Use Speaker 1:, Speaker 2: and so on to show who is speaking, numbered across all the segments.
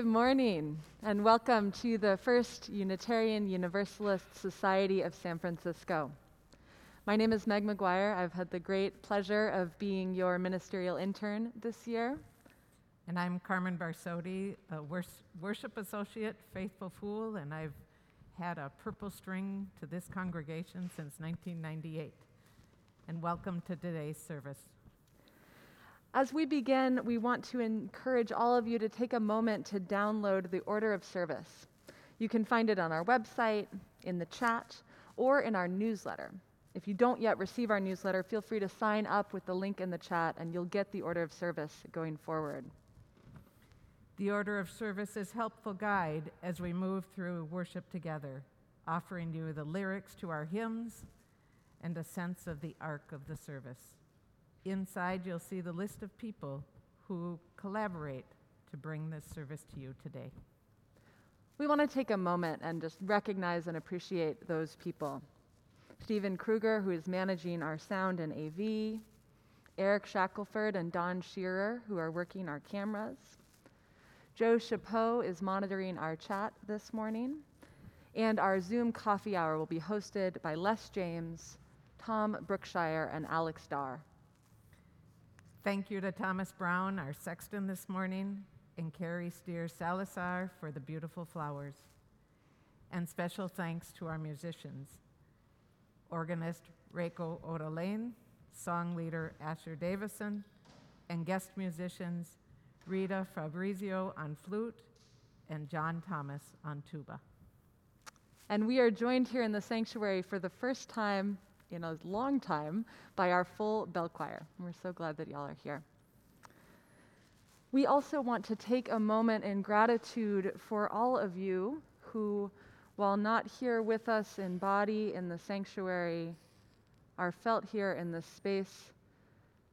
Speaker 1: Good morning, and welcome to the First Unitarian Universalist Society of San Francisco. My name is Meg McGuire. I've had the great pleasure of being your ministerial intern this year.
Speaker 2: And I'm Carmen Barsotti, a wors- worship associate, faithful fool, and I've had a purple string to this congregation since 1998. And welcome to today's service.
Speaker 1: As we begin, we want to encourage all of you to take a moment to download the order of service. You can find it on our website, in the chat, or in our newsletter. If you don't yet receive our newsletter, feel free to sign up with the link in the chat and you'll get the order of service going forward.
Speaker 2: The order of service is helpful guide as we move through worship together, offering you the lyrics to our hymns and a sense of the arc of the service. Inside, you'll see the list of people who collaborate to bring this service to you today.
Speaker 1: We want to take a moment and just recognize and appreciate those people. Stephen Kruger, who is managing our sound and AV, Eric Shackelford and Don Shearer, who are working our cameras. Joe Chapeau is monitoring our chat this morning. And our Zoom coffee hour will be hosted by Les James, Tom Brookshire, and Alex Darr.
Speaker 2: Thank you to Thomas Brown, our sexton this morning, and Carrie Steer Salazar for the beautiful flowers. And special thanks to our musicians organist Reiko Odalane, song leader Asher Davison, and guest musicians Rita Fabrizio on flute and John Thomas on tuba.
Speaker 1: And we are joined here in the sanctuary for the first time in a long time by our full bell choir. We're so glad that y'all are here. We also want to take a moment in gratitude for all of you who, while not here with us in body in the sanctuary, are felt here in this space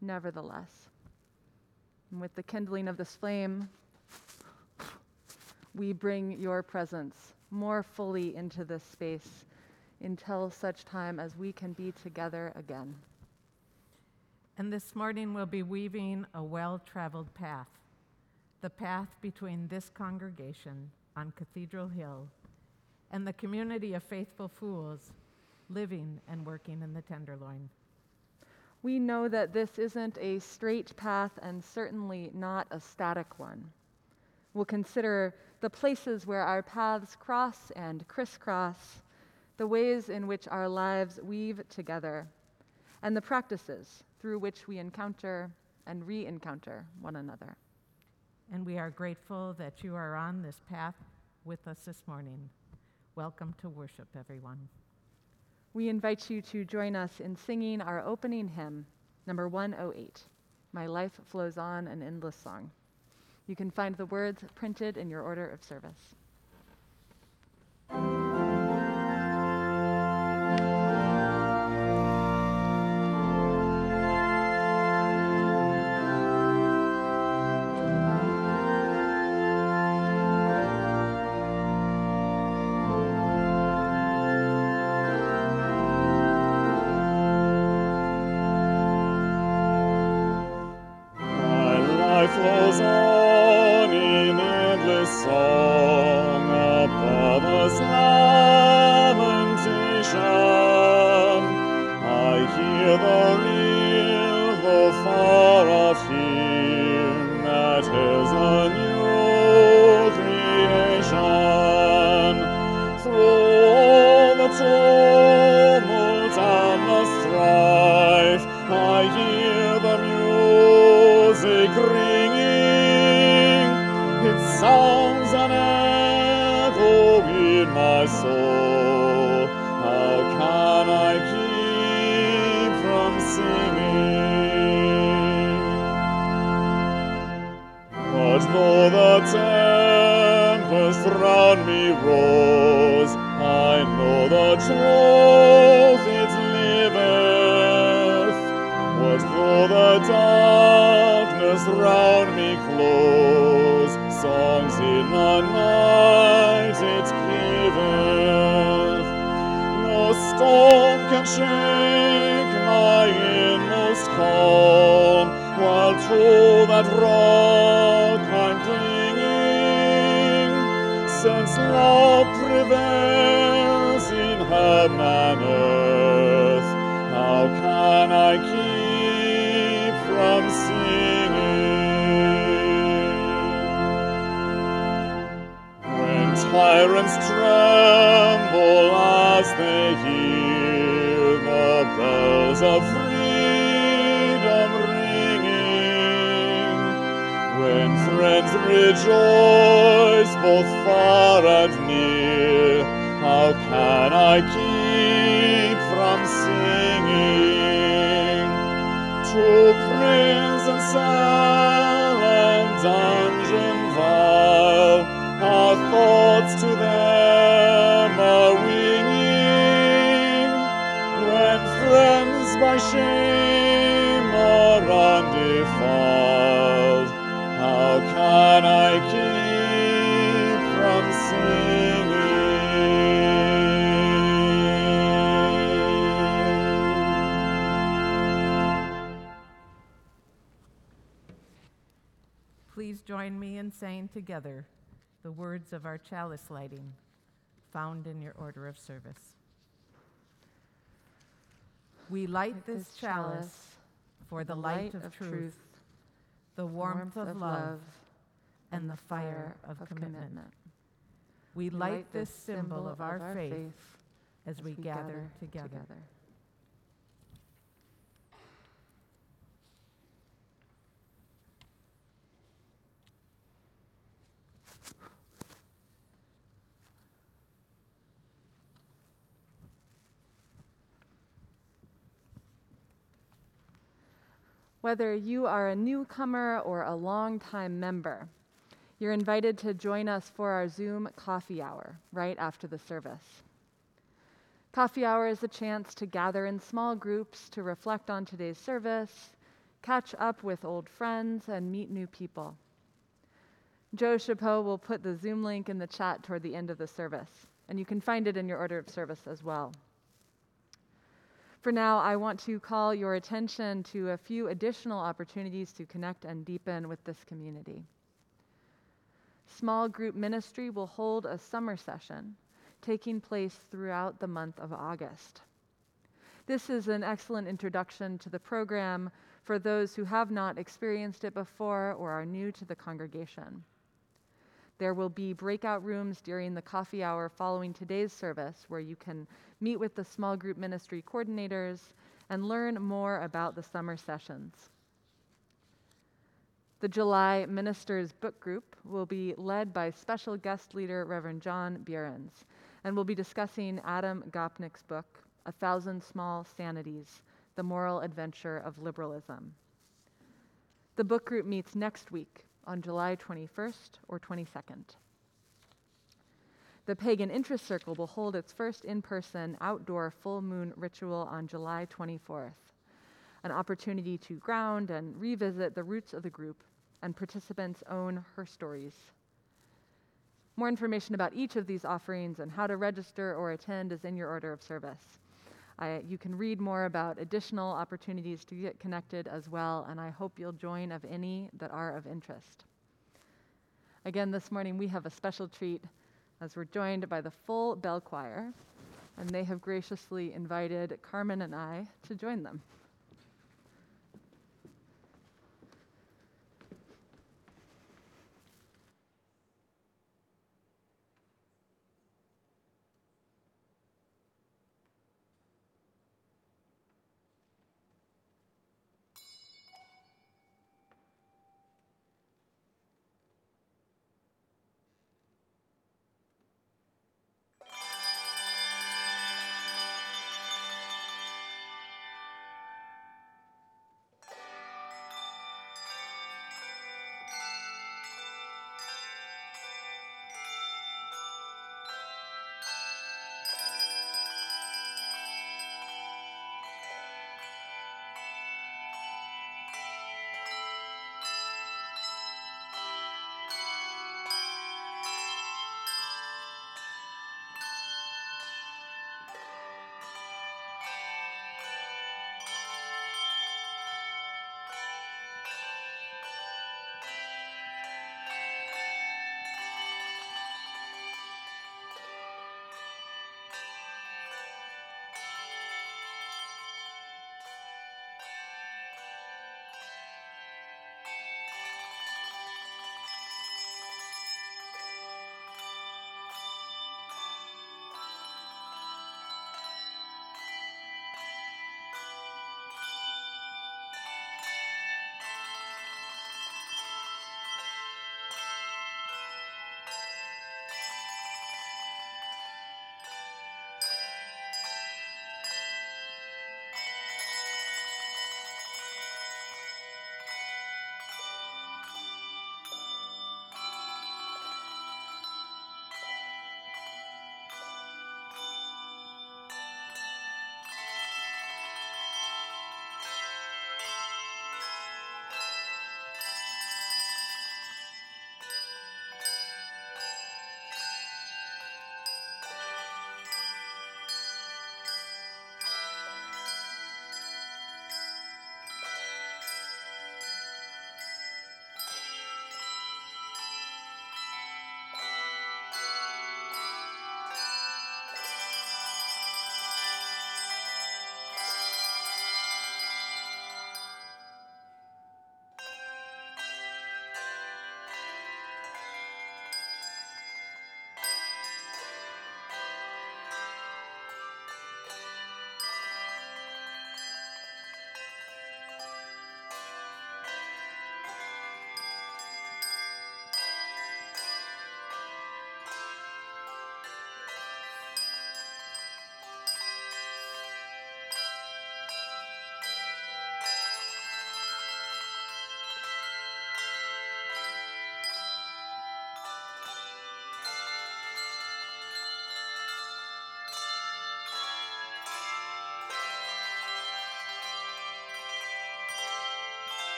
Speaker 1: nevertheless. And with the kindling of this flame, we bring your presence more fully into this space until such time as we can be together again.
Speaker 2: And this morning we'll be weaving a well traveled path the path between this congregation on Cathedral Hill and the community of faithful fools living and working in the Tenderloin.
Speaker 1: We know that this isn't a straight path and certainly not a static one. We'll consider the places where our paths cross and crisscross the ways in which our lives weave together, and the practices through which we encounter and re encounter one another.
Speaker 2: And we are grateful that you are on this path with us this morning. Welcome to worship, everyone.
Speaker 1: We invite you to join us in singing our opening hymn, number 108 My Life Flows On, an Endless Song. You can find the words printed in your order of service.
Speaker 3: Prevails in and earth, how can I keep from singing? When tyrants tremble as they hear the bells of freedom ringing, when friends rejoice both far and near, how can I keep from singing? To prison cell and dungeon vile, our thoughts to them are winging. When friends by shame
Speaker 2: together the words of our chalice lighting found in your order of service. We light this chalice for the light of truth, the warmth of love, and the fire of commitment. We light this symbol of our faith as we gather together.
Speaker 1: Whether you are a newcomer or a longtime member, you're invited to join us for our Zoom coffee hour right after the service. Coffee hour is a chance to gather in small groups to reflect on today's service, catch up with old friends, and meet new people. Joe Chapeau will put the Zoom link in the chat toward the end of the service, and you can find it in your order of service as well. For now, I want to call your attention to a few additional opportunities to connect and deepen with this community. Small group ministry will hold a summer session taking place throughout the month of August. This is an excellent introduction to the program for those who have not experienced it before or are new to the congregation. There will be breakout rooms during the coffee hour following today's service where you can meet with the small group ministry coordinators and learn more about the summer sessions. The July Ministers Book Group will be led by special guest leader Reverend John Behrens and will be discussing Adam Gopnik's book, A Thousand Small Sanities The Moral Adventure of Liberalism. The book group meets next week on July 21st or 22nd. The Pagan Interest Circle will hold its first in person outdoor full moon ritual on July 24th, an opportunity to ground and revisit the roots of the group and participants own her stories. More information about each of these offerings and how to register or attend is in your order of service. I, you can read more about additional opportunities to get connected as well, and I hope you'll join of any that are of interest. Again, this morning we have a special treat as we're joined by the full bell choir, and they have graciously invited Carmen and I to join them.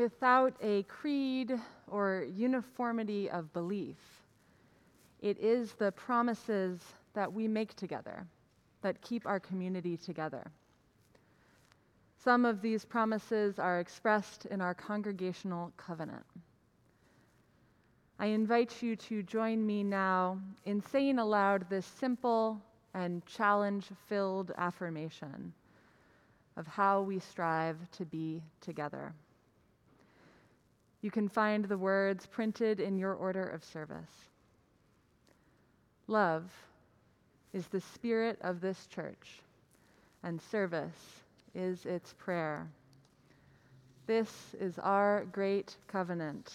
Speaker 1: Without a creed or uniformity of belief. It is the promises that we make together that keep our community together. Some of these promises are expressed in our congregational covenant. I invite you to join me now in saying aloud this simple and challenge filled affirmation of how we strive to be together. You can find the words printed in your order of service. Love is the spirit of this church, and service is its prayer. This is our great covenant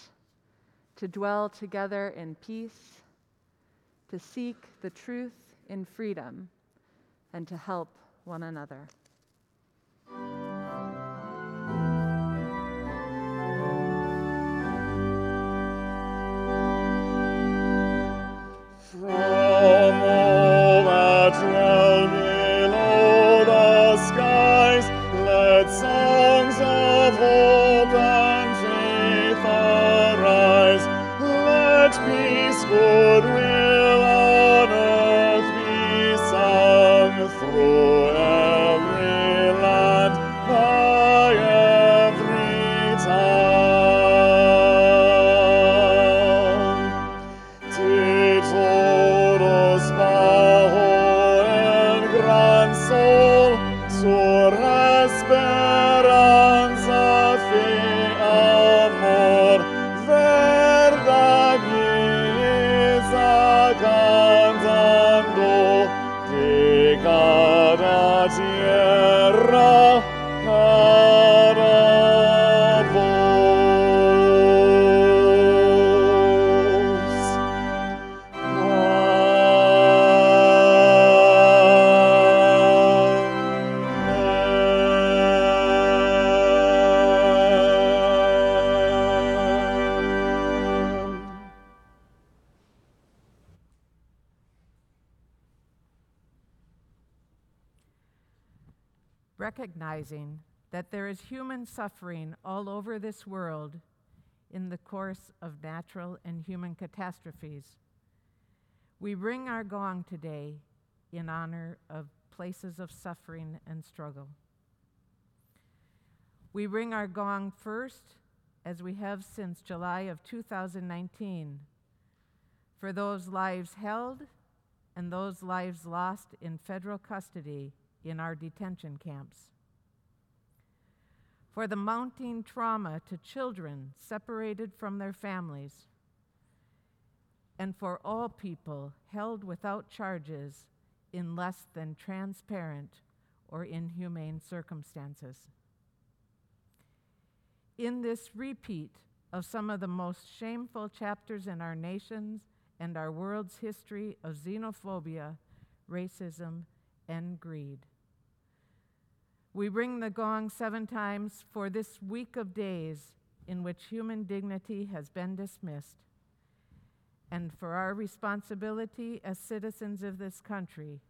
Speaker 1: to dwell together in peace, to seek the truth in freedom, and to help one another.
Speaker 3: From all that dwell below the skies, let songs of hope and faith arise. Let peace, goodwill,
Speaker 2: recognizing that there is human suffering all over this world in the course of natural and human catastrophes. We ring our gong today in honor of places of suffering and struggle. We ring our gong first, as we have since July of 2019, for those lives held and those lives lost in federal custody in our detention camps. For the mounting trauma to children separated from their families, and for all people held without charges in less than transparent or inhumane circumstances. In this repeat of some of the most shameful chapters in our nation's and our world's history of xenophobia, racism, and greed. We ring the gong seven times for this week of days in which human dignity has been dismissed, and for our responsibility as citizens of this country,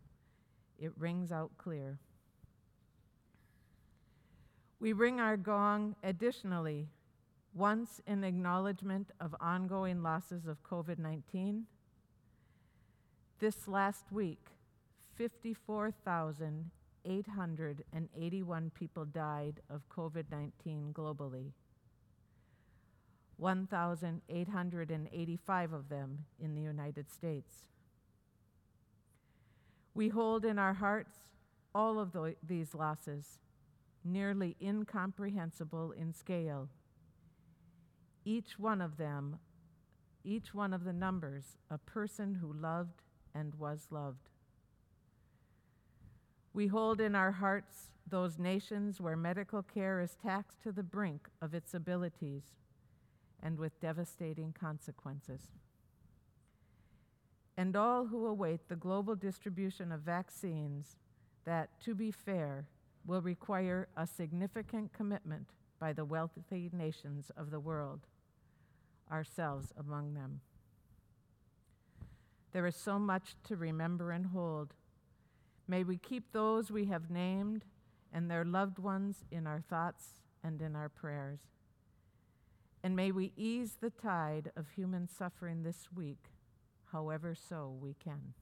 Speaker 2: it rings out clear. We ring our gong additionally, once in acknowledgement of ongoing losses of COVID 19. This last week, 54,000 881 people died of COVID 19 globally, 1,885 of them in the United States. We hold in our hearts all of the, these losses, nearly incomprehensible in scale. Each one of them, each one of the numbers, a person who loved and was loved. We hold in our hearts those nations where medical care is taxed to the brink of its abilities and with devastating consequences. And all who await the global distribution of vaccines that, to be fair, will require a significant commitment by the wealthy nations of the world, ourselves among them. There is so much to remember and hold May we keep those we have named and their loved ones in our thoughts and in our prayers. And may we ease the tide of human suffering this week, however so we can.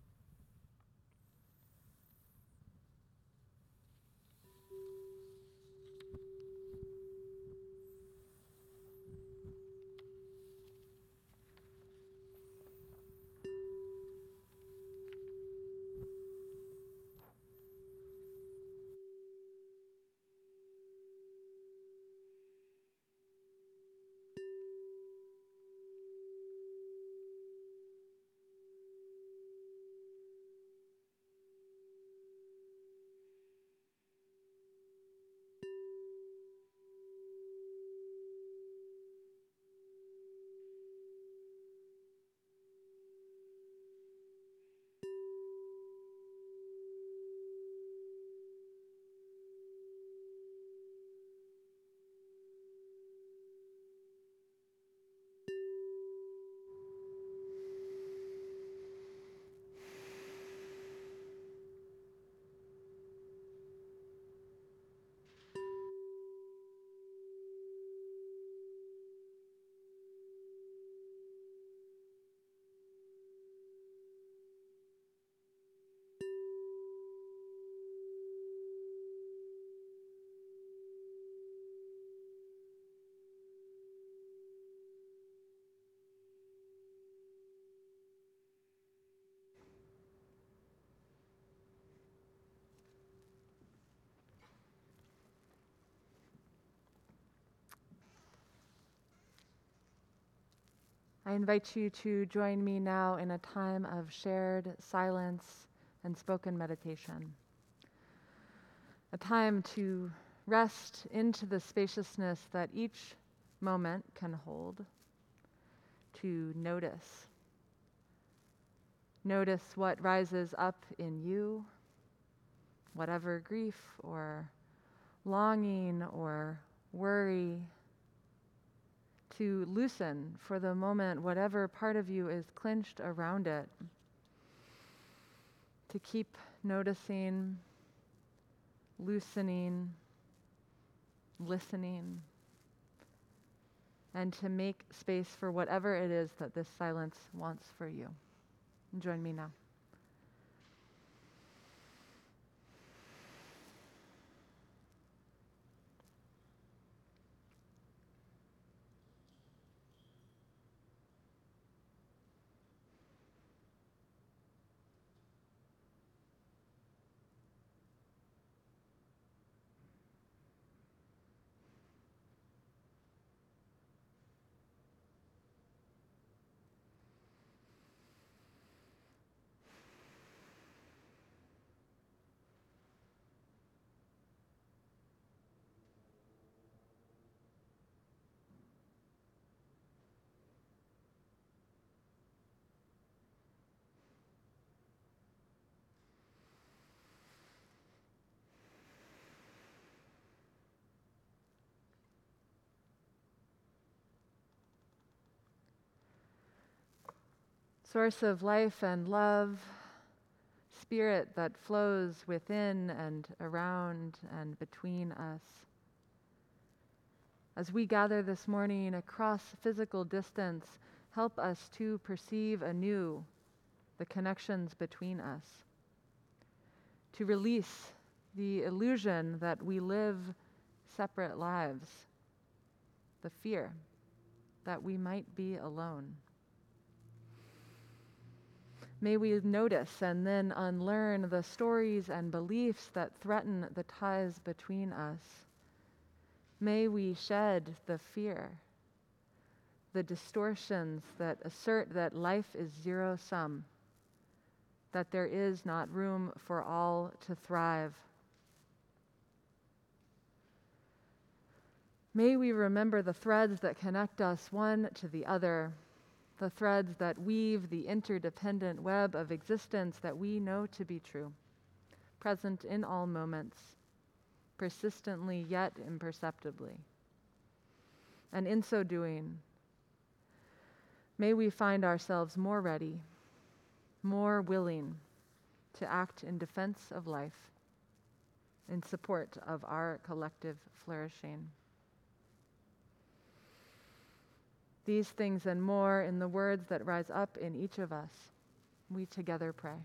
Speaker 1: I invite you to join me now in a time of shared silence and spoken meditation. A time to rest into the spaciousness that each moment can hold, to notice. Notice what rises up in you, whatever grief or longing or worry to loosen for the moment whatever part of you is clenched around it. To keep noticing, loosening, listening, and to make space for whatever it is that this silence wants for you. Join me now. Source of life and love, spirit that flows within and around and between us. As we gather this morning across physical distance, help us to perceive anew the connections between us, to release the illusion that we live separate lives, the fear that we might be alone. May we notice and then unlearn the stories and beliefs that threaten the ties between us. May we shed the fear, the distortions that assert that life is zero sum, that there is not room for all to thrive. May we remember the threads that connect us one to the other the threads that weave the interdependent web of existence that we know to be true, present in all moments, persistently yet imperceptibly. And in so doing, may we find ourselves more ready, more willing to act in defense of life, in support of our collective flourishing. These things and more in the words that rise up in each of us. We together pray.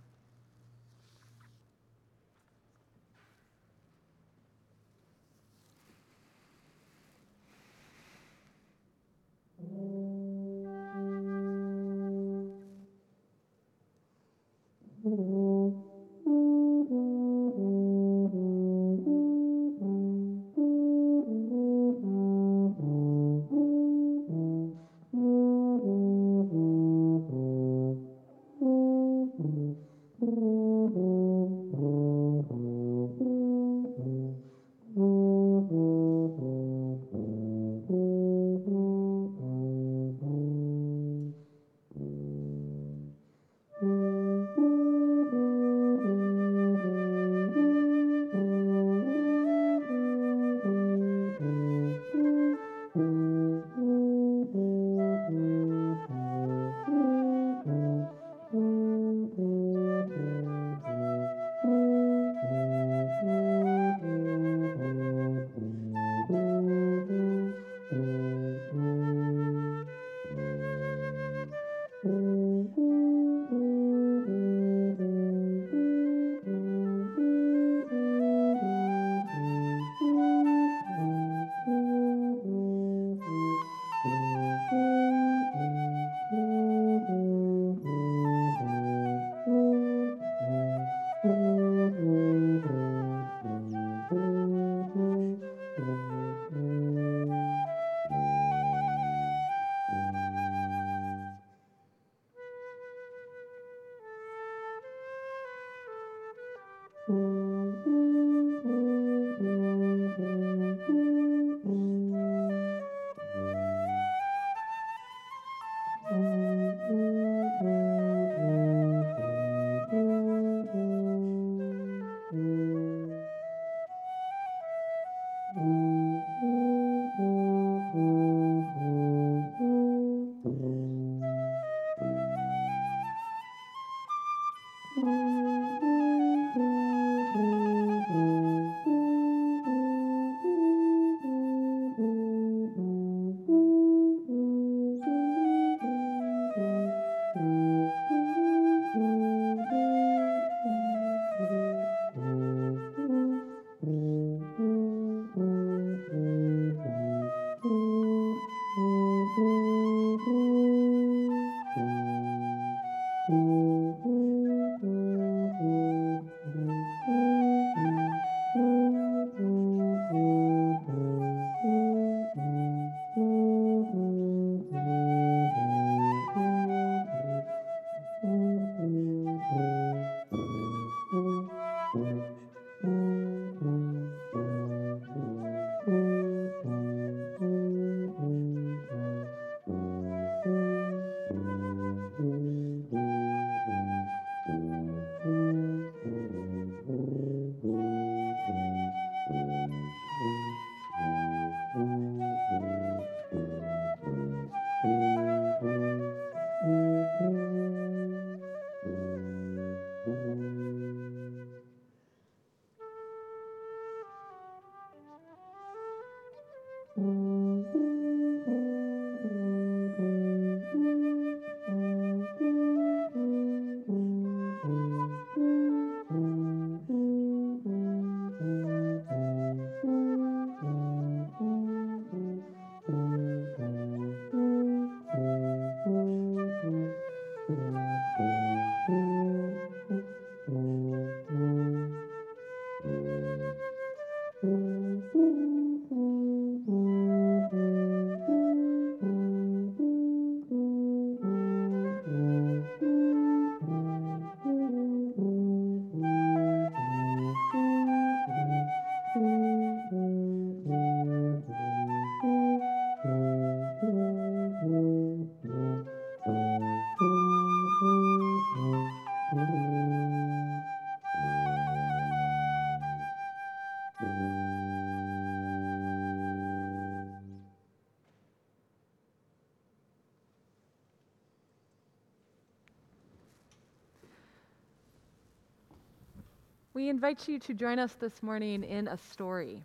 Speaker 1: Invite you to join us this morning in a story,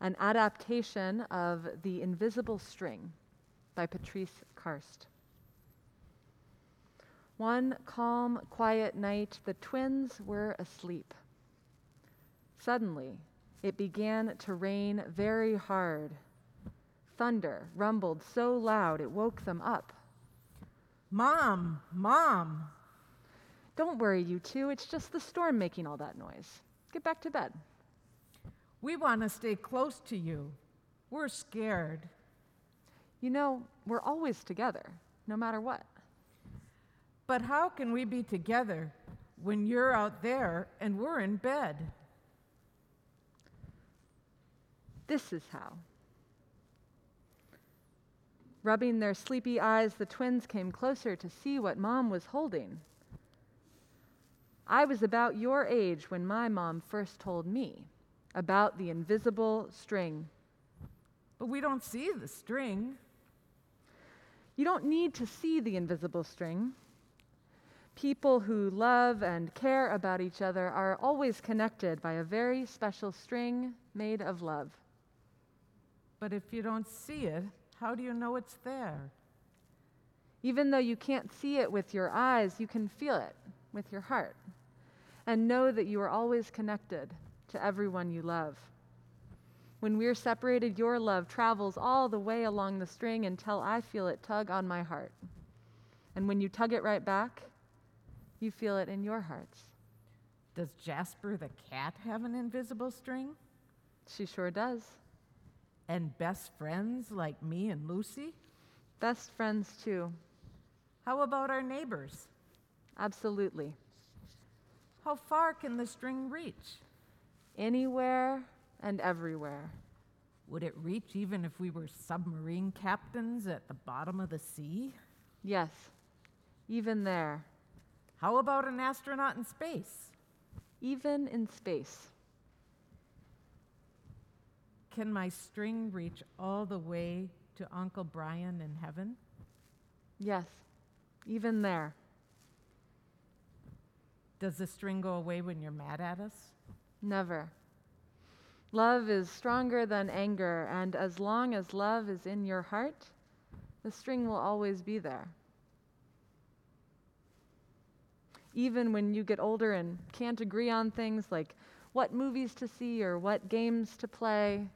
Speaker 1: an adaptation of The Invisible String. by Patrice Karst. One calm, quiet night, the twins were asleep. Suddenly, it began to rain very hard. Thunder rumbled so loud it woke them up.
Speaker 2: Mom, Mom!
Speaker 1: Don't worry, you two. It's just the storm making all that noise. Get back to bed.
Speaker 2: We want to stay close to you. We're scared.
Speaker 1: You know, we're always together, no matter what.
Speaker 2: But how can we be together when you're out there and we're in bed?
Speaker 1: This is how. Rubbing their sleepy eyes, the twins came closer to see what Mom was holding. I was about your age when my mom first told me about the invisible string.
Speaker 2: But we don't see the string.
Speaker 1: You don't need to see the invisible string. People who love and care about each other are always connected by a very special string made of love.
Speaker 2: But if you don't see it, how do you know it's there?
Speaker 1: Even though you can't see it with your eyes, you can feel it with your heart. And know that you are always connected to everyone you love. When we're separated, your love travels all the way along the string until I feel it tug on my heart. And when you tug it right back, you feel it in your hearts.
Speaker 2: Does Jasper the cat have an invisible string?
Speaker 1: She sure does.
Speaker 2: And best friends like me and Lucy?
Speaker 1: Best friends, too.
Speaker 2: How about our neighbors?
Speaker 1: Absolutely.
Speaker 2: How far can the string reach?
Speaker 1: Anywhere and everywhere.
Speaker 2: Would it reach even if we were submarine captains at the bottom of the sea?
Speaker 1: Yes, even there.
Speaker 2: How about an astronaut in space?
Speaker 1: Even in space.
Speaker 2: Can my string reach all the way to Uncle Brian in heaven?
Speaker 1: Yes, even there.
Speaker 2: Does the string go away when you're mad at us?
Speaker 1: Never. Love is stronger than anger, and as long as love is in your heart, the string will always be there. Even when you get older and can't agree on things like what movies to see or what games to play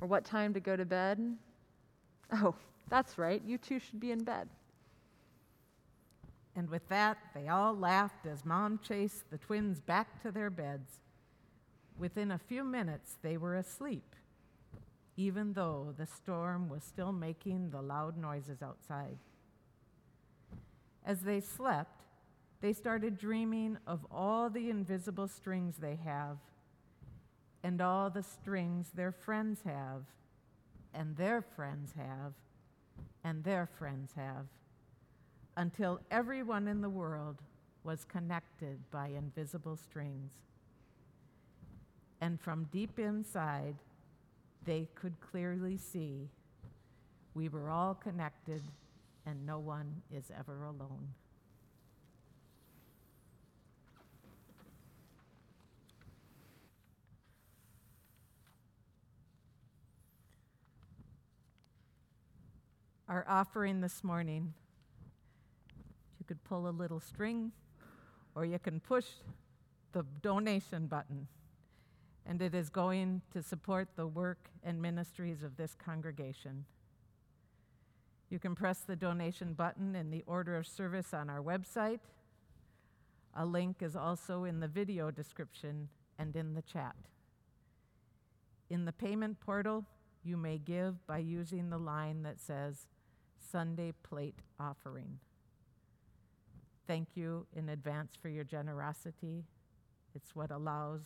Speaker 1: or what time to go to bed, oh, that's right, you two should be in bed.
Speaker 2: And with that, they all laughed as Mom chased the twins back to their beds. Within a few minutes, they were asleep, even though the storm was still making the loud noises outside. As they slept, they started dreaming of all the invisible strings they have, and all the strings their friends have, and their friends have, and their friends have until everyone in the world was connected by invisible strings. And from deep inside, they could clearly see we were all connected and no one is ever alone. Our offering this morning could pull a little string or you can push the donation button. And it is going to support the work and ministries of this congregation. You can press the donation button in the order of service on our website. A link is also in the video description and in the chat. In the payment portal, you may give by using the line that says Sunday Plate Offering. Thank you in advance for your generosity. It's what allows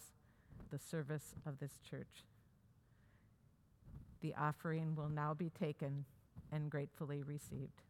Speaker 2: the service of this church. The offering will now be taken and gratefully received.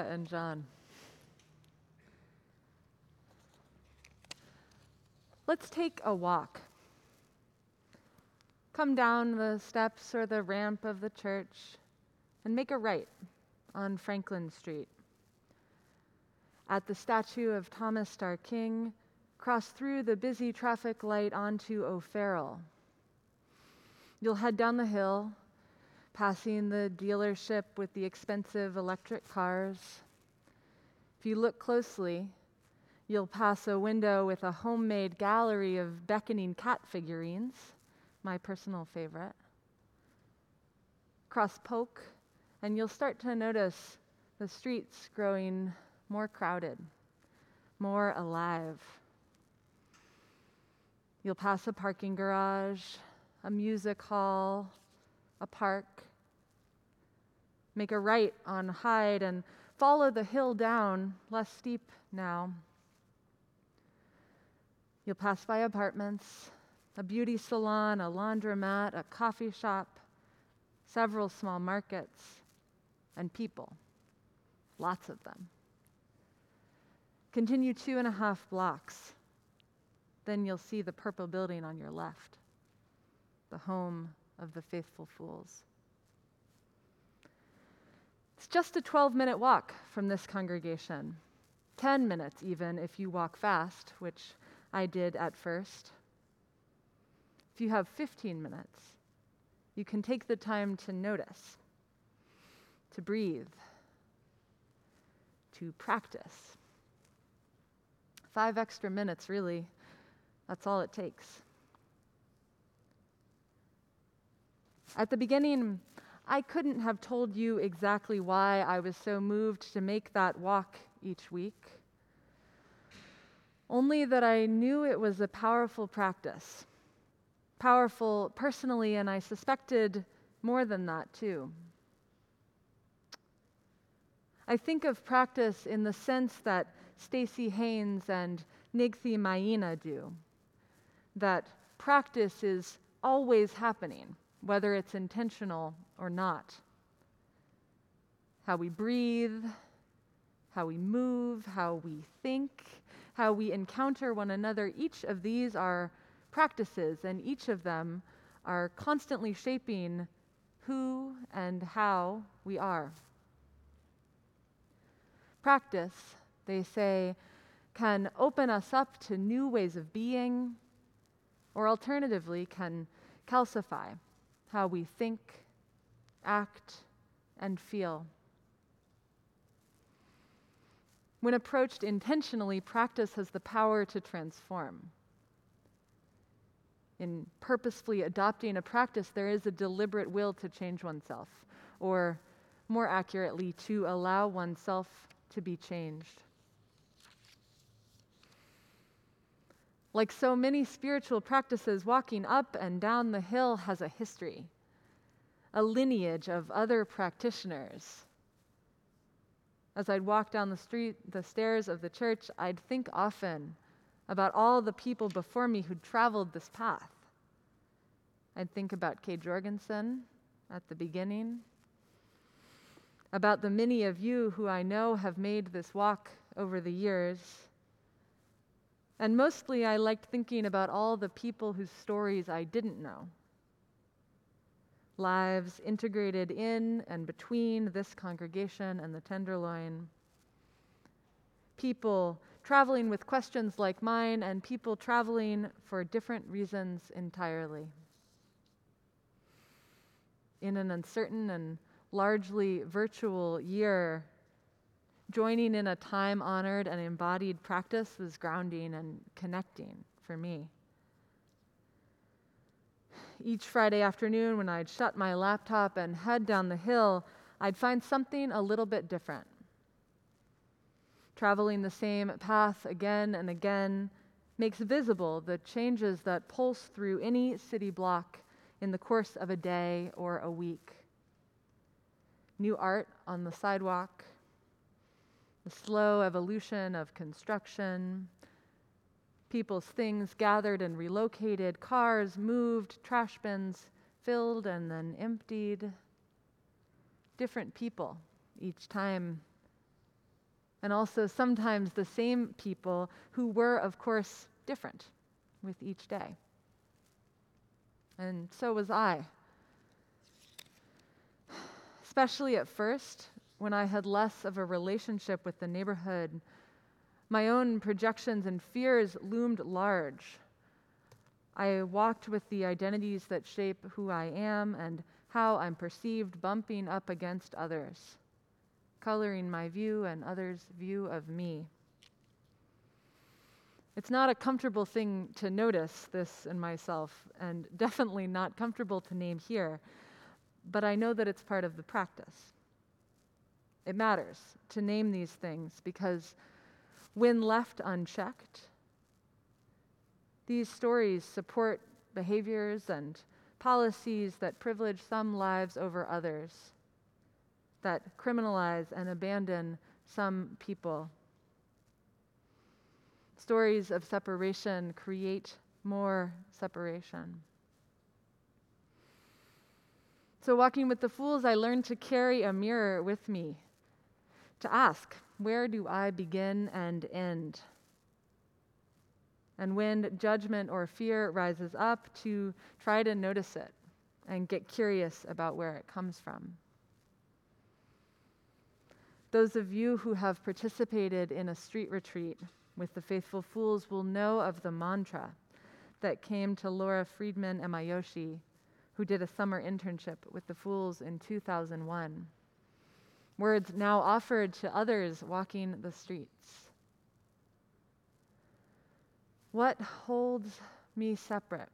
Speaker 1: And John. Let's take a walk. Come down the steps or the ramp of the church and make a right on Franklin Street. At the statue of Thomas Starr King, cross through the busy traffic light onto O'Farrell. You'll head down the hill passing the dealership with the expensive electric cars. If you look closely, you'll pass a window with a homemade gallery of beckoning cat figurines, my personal favorite. Cross Polk, and you'll start to notice the streets growing more crowded, more alive. You'll pass a parking garage, a music hall, a park. Make a right on Hyde and follow the hill down, less steep now. You'll pass by apartments, a beauty salon, a laundromat, a coffee shop, several small markets, and people. Lots of them. Continue two and a half blocks. Then you'll see the purple building on your left, the home of the faithful fools. It's just a 12 minute walk from this congregation, 10 minutes even if you walk fast, which I did at first. If you have 15 minutes, you can take the time to notice. to breathe, to practice. Five extra minutes, really. That's all it takes. At the beginning, I couldn't have told you exactly why I was so moved to make that walk each week, only that I knew it was a powerful practice. Powerful personally, and I suspected more than that too. I think of practice in the sense that Staci Haines and Ng'ethe Maina do, that practice is always happening, whether it's intentional or not. How we breathe, how we move, how we think, how we encounter one another, each of these are practices, and each of them are constantly shaping who and how we are. Practice, they say, can open us up to new ways of being, or alternatively, can calcify how we think, act, and feel. When approached intentionally, practice has the power to transform. In purposefully adopting a practice, there is a deliberate will to change oneself, or more accurately, to allow oneself to be changed. Like so many spiritual practices, walking up and down the hill has a history, a lineage of other practitioners. As I'd walk down the street, the stairs of the church, I'd think often about all the people before me who'd traveled this path. I'd think about Kay Jorgensen at the beginning, about the many of you who I know have made this walk over the years. And mostly I liked thinking about all the people whose stories I didn't know. Lives integrated in and between this congregation and the Tenderloin. People traveling with questions like mine, and people traveling for different reasons entirely. In an uncertain and largely virtual year, joining in a time honored and embodied practice was grounding and connecting for me. Each Friday afternoon, when I'd shut my laptop and head down the hill, I'd find something a little bit different. Traveling the same path again and again makes visible the changes that pulse through any city block in the course of a day or a week new art on the sidewalk, the slow evolution of construction, people's things gathered and relocated, cars moved, trash bins filled and then emptied. Different people each time. And also sometimes the same people who were, of course, different with each day. And so was I especially at first when I had less of a relationship with the neighborhood. My own projections and fears loomed large. I walked with the identities that shape who I am and how I'm perceived bumping up against others, coloring my view and others' view of me. It's not a comfortable thing to notice this in myself, and definitely not comfortable to name here but I know that it's part of the practice. It matters to name these things because when left unchecked, these stories support behaviors and policies that privilege some lives over others, that criminalize and abandon some people. Stories of separation create more separation. So, walking with the fools, I learned to carry a mirror with me, to ask, where do I begin and end? And when judgment or fear rises up, to try to notice it and get curious about where it comes from. Those of you who have participated in a street retreat with the Faithful Fools will know of the mantra that came to Laura Friedman Emayoshi who did a summer internship with the Fools in 2001. Words now offered to others walking the streets. What holds me separate?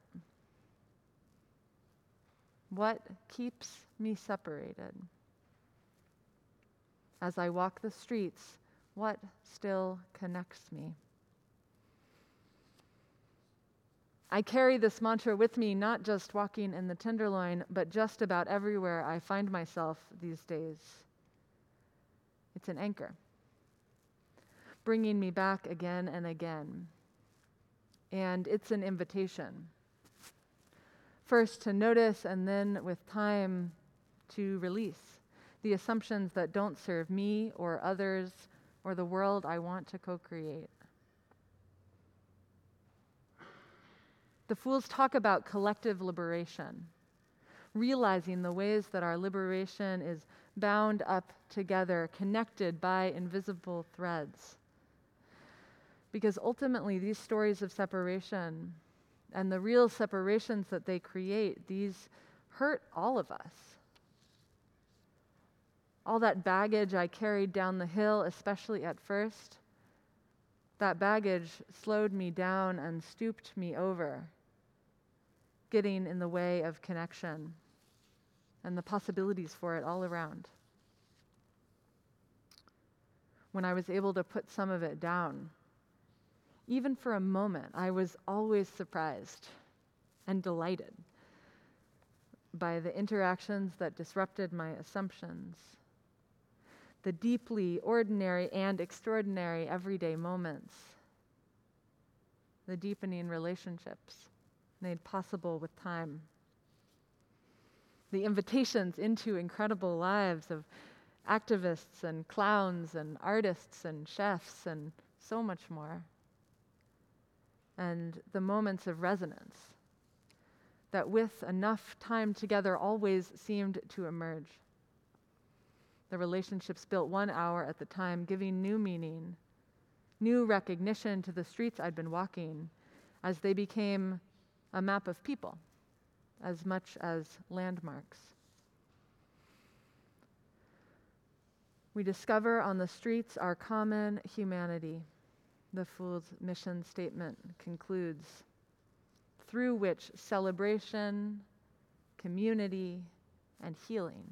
Speaker 1: What keeps me separated? As I walk the streets, what still connects me? I carry this mantra with me, not just walking in the Tenderloin, but just about everywhere I find myself these days. It's an anchor, bringing me back again and again. And it's an invitation. First, to notice, and then, with time, to release the assumptions that don't serve me or others or the world I want to co create. The fools talk about collective liberation, realizing the ways that our liberation is bound up together, connected by invisible threads. Because ultimately, these stories of separation and the real separations that they create, these hurt all of us. All that baggage I carried down the hill, especially at first, that baggage slowed me down and stooped me over getting in the way of connection and the possibilities for it all around. When I was able to put some of it down, even for a moment, I was always surprised and delighted by the interactions that disrupted my assumptions, the deeply ordinary and extraordinary everyday moments, the deepening relationships made possible with time. The invitations into incredible lives of activists and clowns and artists and chefs and so much more. And the moments of resonance that, with enough time together, always seemed to emerge. The relationships built one hour at the time, giving new meaning, new recognition to the streets I'd been walking as they became a map of people as much as landmarks. We discover on the streets our common humanity, the Fool's mission statement concludes, through which celebration, community, and healing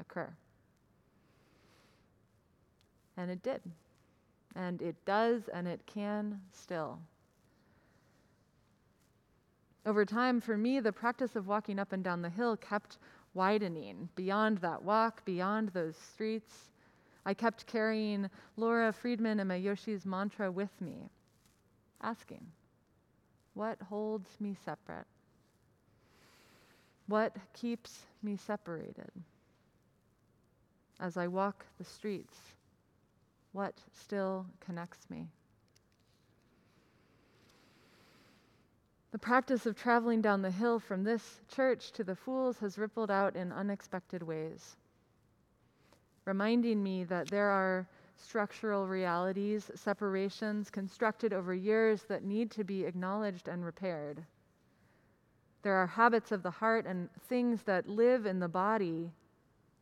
Speaker 1: occur. And it did. And it does, and it can still. Over time, for me, the practice of walking up and down the hill kept widening beyond that walk, beyond those streets. I kept carrying Laura Friedman and Mayoshi's mantra with me, asking, What holds me separate? What keeps me separated? As I walk the streets, what still connects me? The practice of traveling down the hill from this church to the Fools has rippled out in unexpected ways, reminding me that there are structural realities, separations constructed over years that need to be acknowledged and repaired. There are habits of the heart and things that live in the body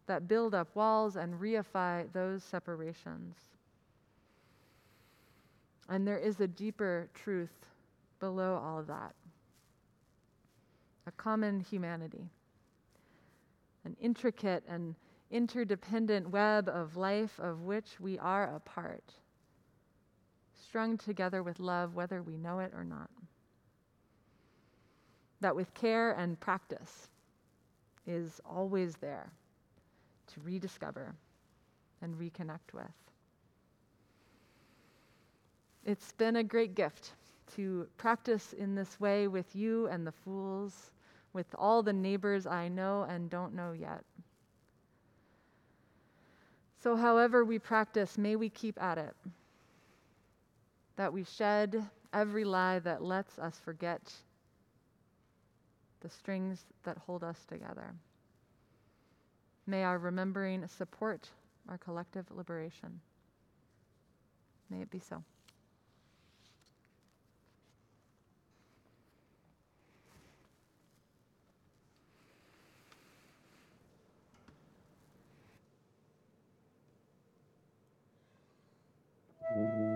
Speaker 1: that build up walls and reify those separations. And there is a deeper truth below all of that a common humanity, an intricate and interdependent web of life of which we are a part, strung together with love, whether we know it or not. That with care and practice is always there to rediscover and reconnect with. It's been a great gift to practice in this way with you and the fools, with all the neighbors I know and don't know yet. So, however we practice, may we keep at it. That we shed every lie that lets us forget the strings that hold us together. May our remembering support our collective liberation. May it be so. Mm-hmm.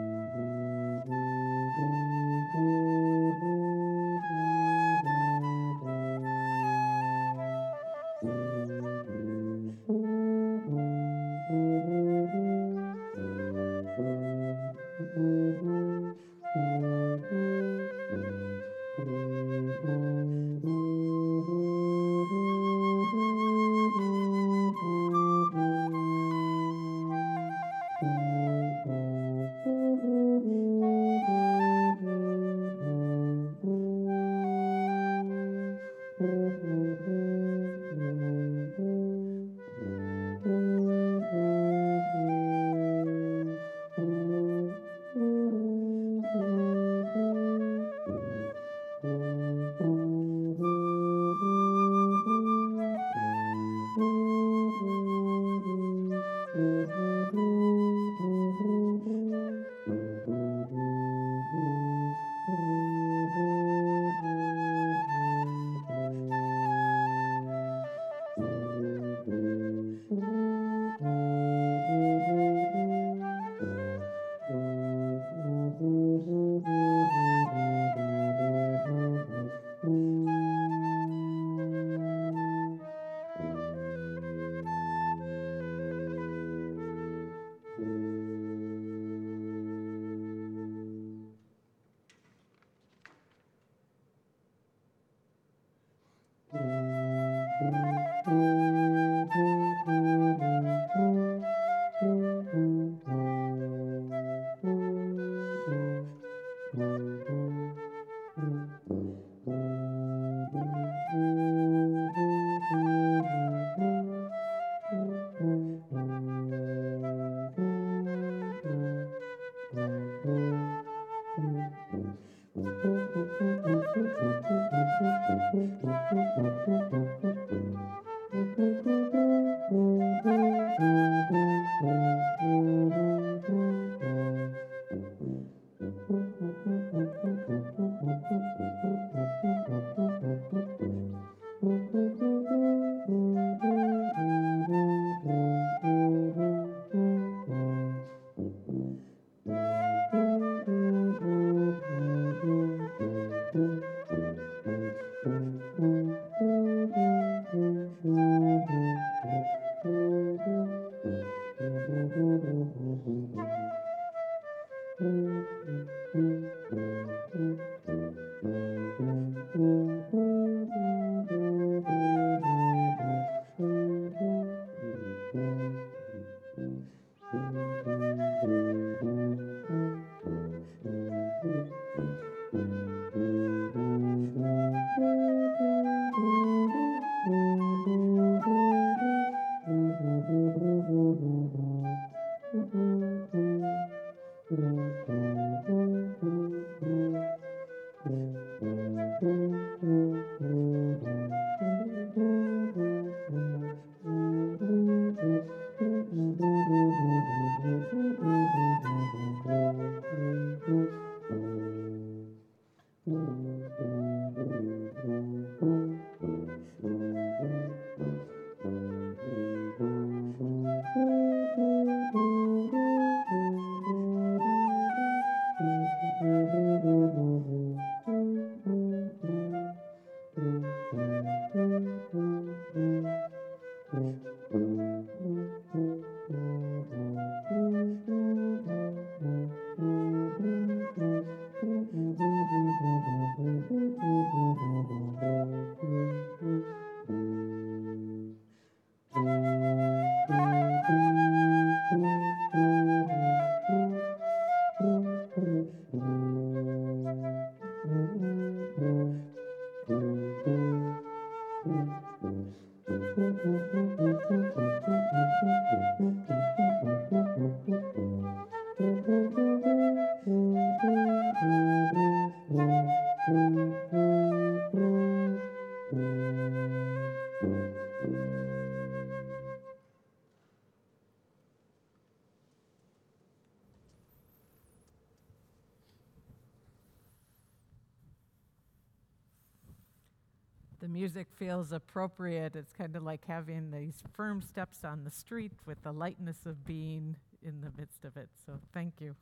Speaker 2: The music feels appropriate. It's kind of like having these firm steps on the street with the lightness of being in the midst of it. So thank you.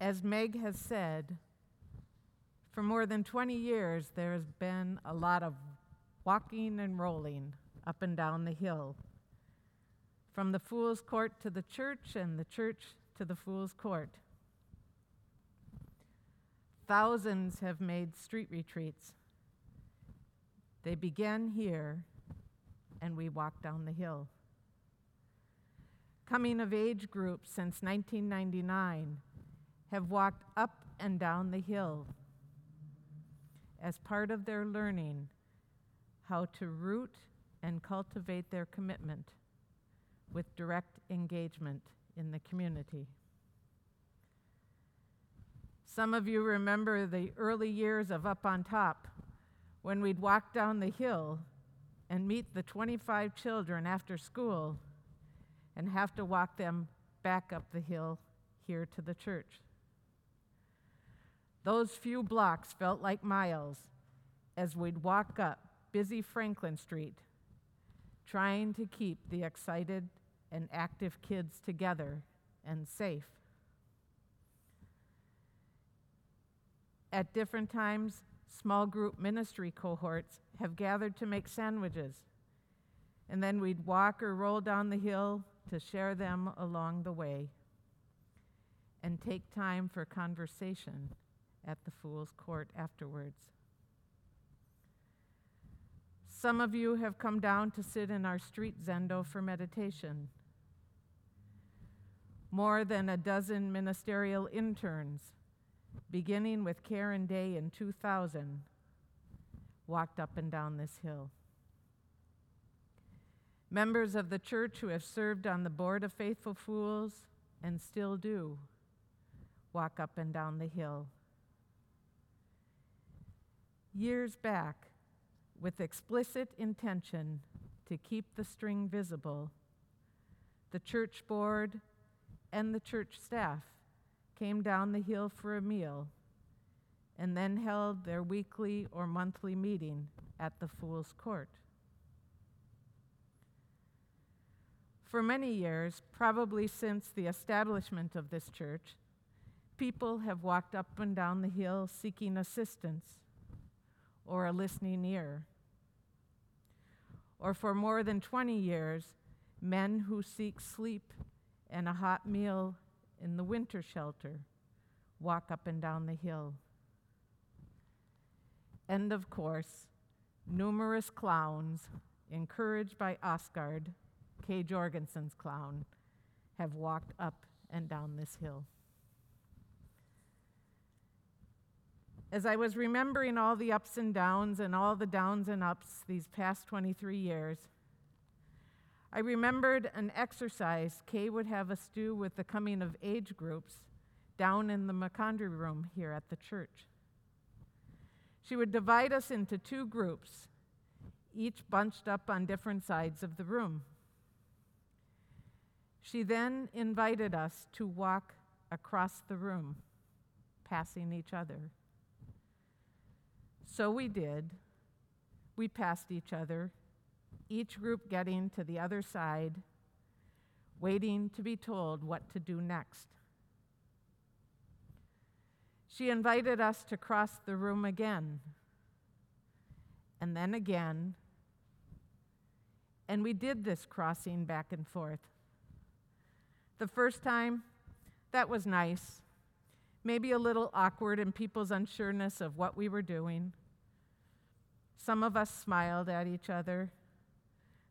Speaker 2: As Meg has said, for more than 20 years, there has been a lot of walking and rolling up and down the hill, from the Fool's Court to the church and the church to the Fool's Court. Thousands have made street retreats. They began here, and we walk down the hill. Coming of age groups since 1999 have walked up and down the hill as part of their learning how to root and cultivate their commitment with direct engagement in the community. Some of you remember the early years of Up on Top when we'd walk down the hill and meet the 25 children after school and have to walk them back up the hill here to the church. Those few blocks felt like miles as we'd walk up busy Franklin Street, trying to keep the excited and active kids together and safe. At different times, small group ministry cohorts have gathered to make sandwiches, and then we'd walk or roll down the hill to share them along the way and take time for conversation at the Fool's Court afterwards. Some of you have come down to sit in our street zendo for meditation. More than a dozen ministerial interns beginning with Karen Day in 2000, walked up and down this hill. Members of the church who have served on the board of Faithful Fools and still do walk up and down the hill. years back, with explicit intention to keep the string visible, the church board and the church staff came down the hill for a meal and then held their weekly or monthly meeting at the Fool's Court. For many years, probably since the establishment of this church, people have walked up and down the hill seeking assistance or a listening ear. Or for more than 20 years, men who seek sleep and a hot meal in the winter shelter walk up and down the hill. And of course, numerous clowns, encouraged by Osgard, Kay Jorgensen's clown, have walked up and down this hill. As I was remembering all the ups and downs and all the downs and ups these past 23 years, I remembered an exercise Kay would have us do with the coming of age groups down in the Macondri room here at the church. She would divide us into two groups, each bunched up on different sides of the room. She then invited us to walk across the room, passing each other. So we did. We passed each other, each group getting to the other side, waiting to be told what to do next. She invited us to cross the room again, and then again, and we did this crossing back and forth. The first time, that was nice, maybe a little awkward in people's unsureness of what we were doing. Some of us smiled at each other.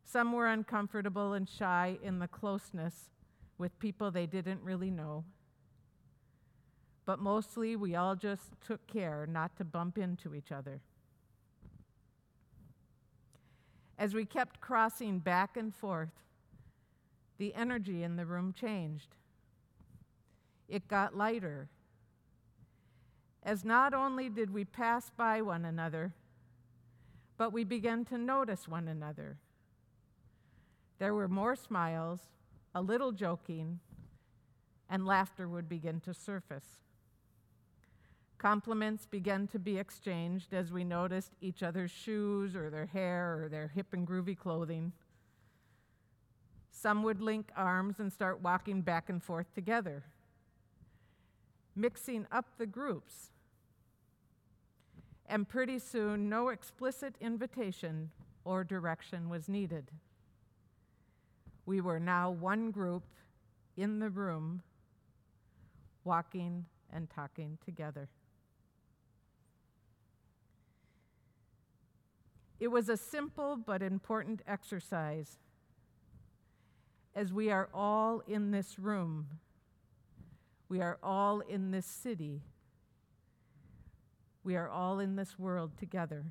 Speaker 2: Some were uncomfortable and shy in the closeness with people they didn't really know but mostly we all just took care not to bump into each other. As we kept crossing back and forth, the energy in the room changed. It got lighter. As not only did we pass by one another, but we began to notice one another. There were more smiles, a little joking, and laughter would begin to surface. Compliments began to be exchanged as we noticed each other's shoes or their hair or their hip and groovy clothing. Some would link arms and start walking back and forth together, mixing up the groups. And pretty soon, no explicit invitation or direction was needed. We were now one group in the room, walking and talking together. It was a simple but important exercise. As we are all in this room, we are all in this city, we are all in this world together.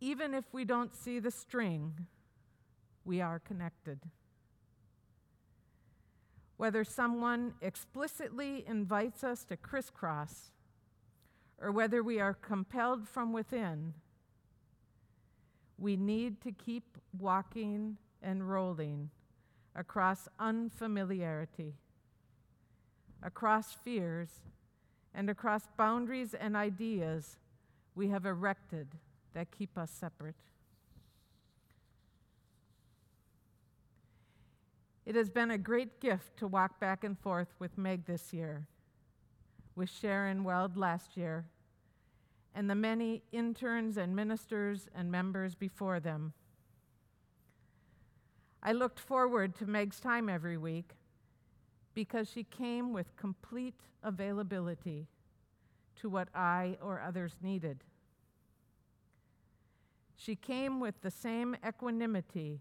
Speaker 2: Even if we don't see the string, we are connected. Whether someone explicitly invites us to crisscross or whether we are compelled from within, we need to keep walking and rolling across unfamiliarity, across fears, and across boundaries and ideas we have erected that keep us separate. It has been a great gift to walk back and forth with Meg this year with Sharon Weld last year, and the many interns and ministers and members before them. I looked forward to Meg's time every week because she came with complete availability to what I or others needed. She came with the same equanimity,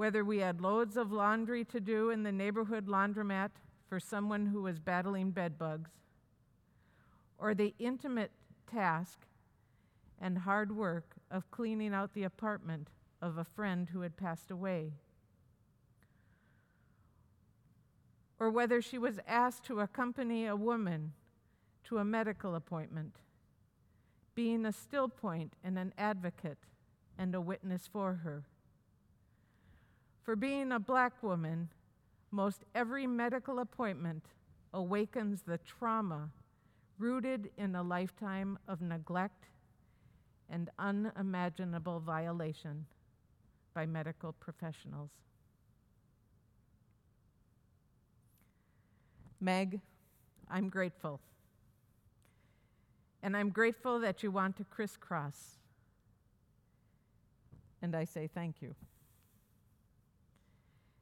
Speaker 2: whether we had loads of laundry to do in the neighborhood laundromat for someone who was battling bedbugs, or the intimate task and hard work of cleaning out the apartment of a friend who had passed away. Or whether she was asked to accompany a woman to a medical appointment being a still point and an advocate and a witness for her. For being a black woman, most every medical appointment awakens the trauma rooted in a lifetime of neglect and unimaginable violation by medical professionals. Meg, I'm grateful. And I'm grateful that you want to crisscross. And I say thank you.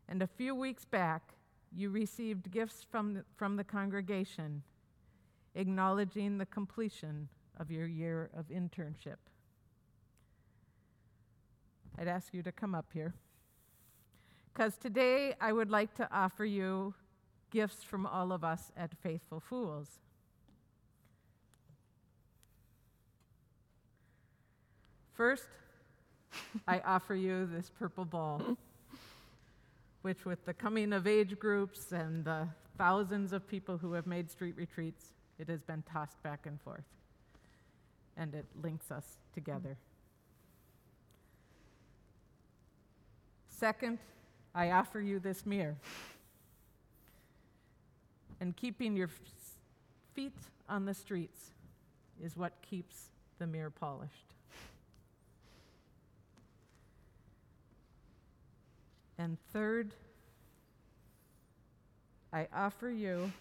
Speaker 2: And a few weeks back, you received gifts from the, from the congregation acknowledging the completion of your year of internship. I'd ask you to come up here. Because today I would like to offer you gifts from all of us at Faithful Fools. First, I offer you this purple ball, which, with the coming of age groups and the thousands of people who have made street retreats, it has been tossed back and forth. And it links us together. Second, I offer you this mirror. And keeping your feet on the streets is what keeps the mirror polished. And third, I offer you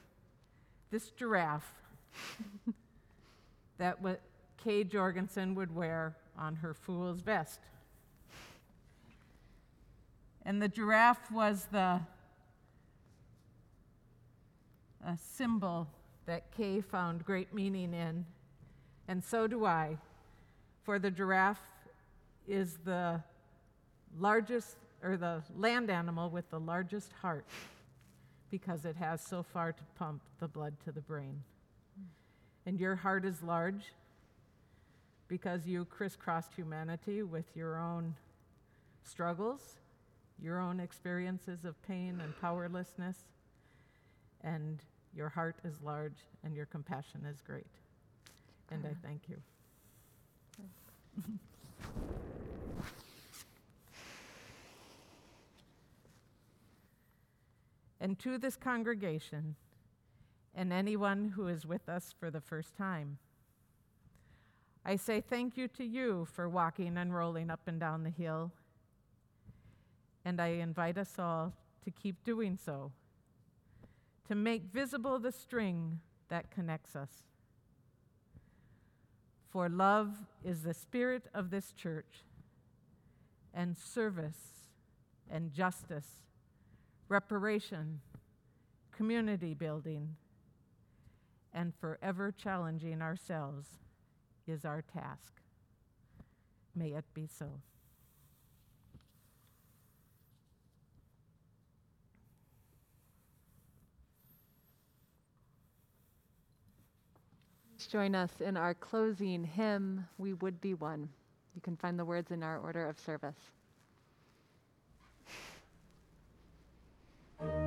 Speaker 2: this giraffe that what Kay Jorgensen would wear on her fool's vest. And the giraffe was the a symbol that Kay found great meaning in, and so do I. For the giraffe is the largest, or the land animal with the largest heart, because it has so far to pump the blood to the brain. And your heart is large because you crisscrossed humanity with your own struggles, your own experiences of pain and powerlessness, and your heart is large and your compassion is great. And I thank you. and to this congregation and anyone who is with us for the first time, I say thank you to you for walking and rolling up and down the hill. And I invite us all to keep doing so to make visible the string that connects us. For love is the spirit of this church, and service and justice, reparation, community building, and forever challenging ourselves is our task. May it be so.
Speaker 1: join us in our closing hymn, We Would Be One. You can find the words in our order of service. And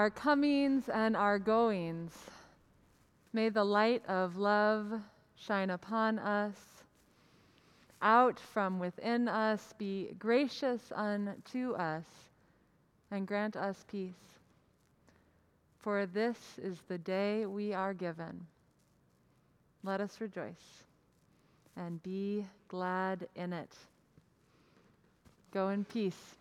Speaker 1: our comings and our goings, may the light of love shine upon us. Out from within us, be gracious unto us, and grant us peace. For this is the day we are given. Let us rejoice and be glad in it. Go in peace.